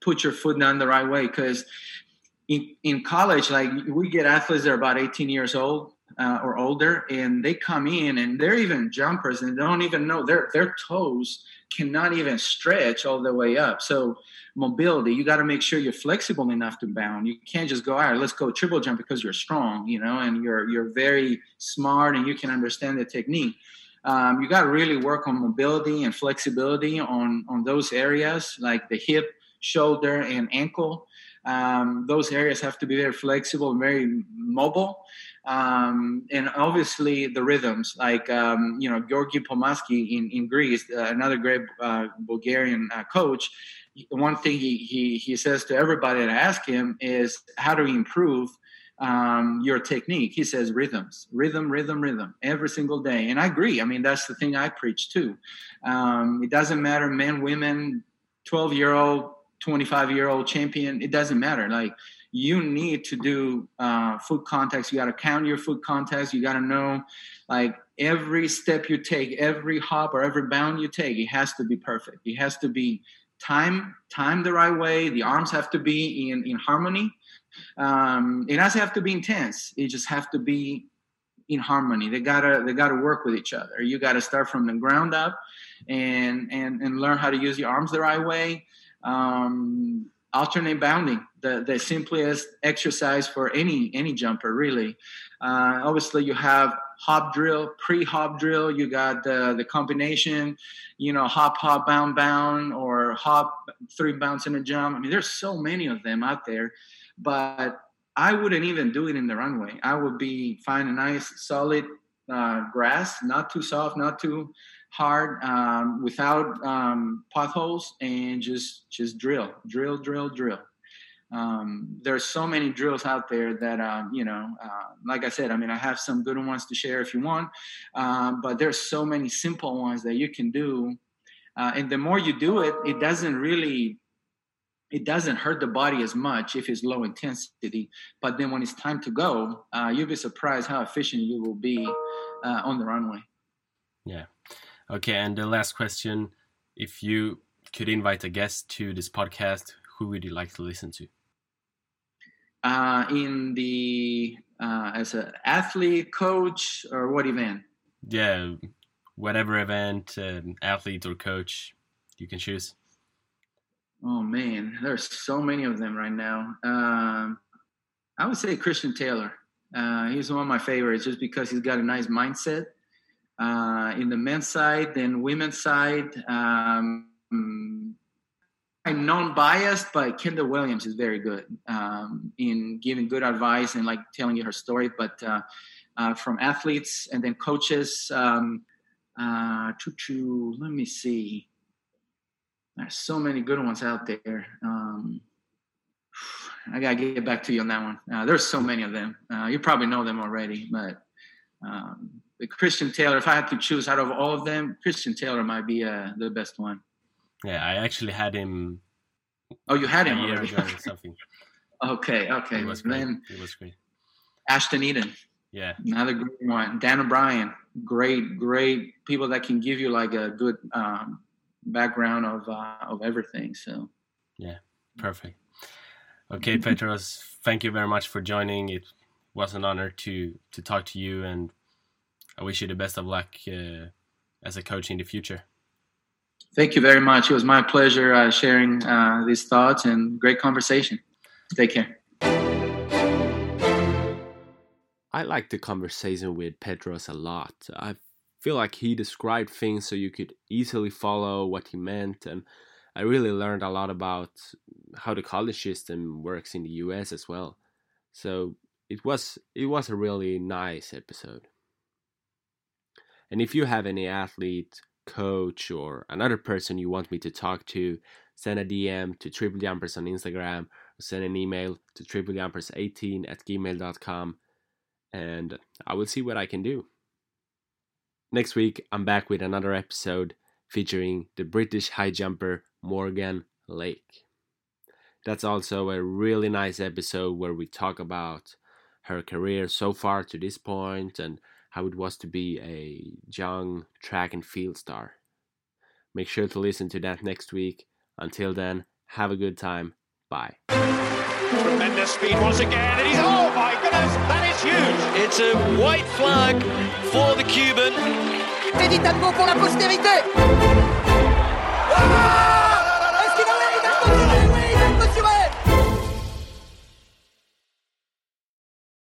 put your foot down the right way because in, in college, like we get athletes that are about 18 years old uh, or older, and they come in and they're even jumpers and don't even know their their toes cannot even stretch all the way up. So mobility, you got to make sure you're flexible enough to bound. You can't just go, all right, let's go triple jump because you're strong, you know, and you're you're very smart and you can understand the technique. Um, you got to really work on mobility and flexibility on on those areas like the hip, shoulder, and ankle. Um, those areas have to be very flexible very mobile um, and obviously the rhythms, like um, you know Georgi Pomashki in in Greece, uh, another great uh, Bulgarian uh, coach. One thing he, he he says to everybody that ask him is how do we improve um, your technique? He says rhythms, rhythm, rhythm, rhythm, every single day. And I agree. I mean that's the thing I preach too. Um, it doesn't matter men, women, twelve year old, twenty five year old champion. It doesn't matter. Like you need to do uh, foot contacts. You got to count your foot contacts. You got to know, like every step you take, every hop or every bound you take, it has to be perfect. It has to be time time the right way. The arms have to be in in harmony. Um, it doesn't have to be intense. It just have to be in harmony. They gotta they gotta work with each other. You got to start from the ground up, and and and learn how to use your arms the right way. Um, alternate bounding the, the simplest exercise for any any jumper really. Uh, obviously you have hop drill pre-hop drill you got the, the combination you know hop hop bound bound or hop three bounce in a jump. I mean there's so many of them out there but i wouldn't even do it in the runway. I would be find a nice solid uh, grass not too soft not too hard um, without um, potholes and just just drill drill drill drill. Um, there's so many drills out there that um, you know uh, like i said i mean i have some good ones to share if you want um, but there's so many simple ones that you can do uh, and the more you do it it doesn't really it doesn't hurt the body as much if it's low intensity but then when it's time to go uh, you'll be surprised how efficient you will be uh, on the runway. Yeah Okay, and the last question: If you could invite a guest to this podcast, who would you like to listen to? Uh, in the uh, as an athlete, coach, or what event? Yeah, whatever event, um, athlete or coach, you can choose. Oh man, there's so many of them right now. Um, I would say Christian Taylor. Uh, he's one of my favorites just because he's got a nice mindset uh, in the men's side, then women's side. Um, I'm non-biased, but Kendell Williams is very good um, in giving good advice and like telling you her story. But uh, uh, from athletes and then coaches, um, uh, let me see. There's so many good ones out there. Um, I gotta get back to you on that one. Uh, there's so many of them. Uh, you probably know them already, but um, Christian Taylor. If I had to choose out of all of them, Christian Taylor might be uh, the best one. Yeah, I actually had him. Oh, you had him already. or *laughs* something. okay, okay. It was great. Then it was great. Ashton Eaton. Yeah. Another great one. Dan O'Brien. Great, great people that can give you like a good um, background of uh, of everything. So. Yeah. Perfect. Okay, Petros. Thank you very much for joining. It was an honor to to talk to you, and I wish you the best of luck uh, as a coach in the future. Thank you very much. It was my pleasure uh, sharing uh, these thoughts and great conversation. Take care. I like the conversation with Petros a lot. I feel like he described things so you could easily follow what he meant, and I really learned a lot about how the college system works in the US as well. So it was it was a really nice episode. And if you have any athlete, coach, or another person you want me to talk to, send a DM to Triple Jumpers on Instagram or send an email to triplejumpers18 at gmail.com and I will see what I can do. Next week, I'm back with another episode featuring the British high jumper Morgan Lake. That's also a really nice episode where we talk about her career so far to this point and how it was to be a young track and field star. Make sure to listen to that next week. Until then, have a good time. Bye. Tremendous speed once again, and he's oh my goodness, that is huge. It's a white flag for the Cuban. Teddy Tamgho pour la postérité.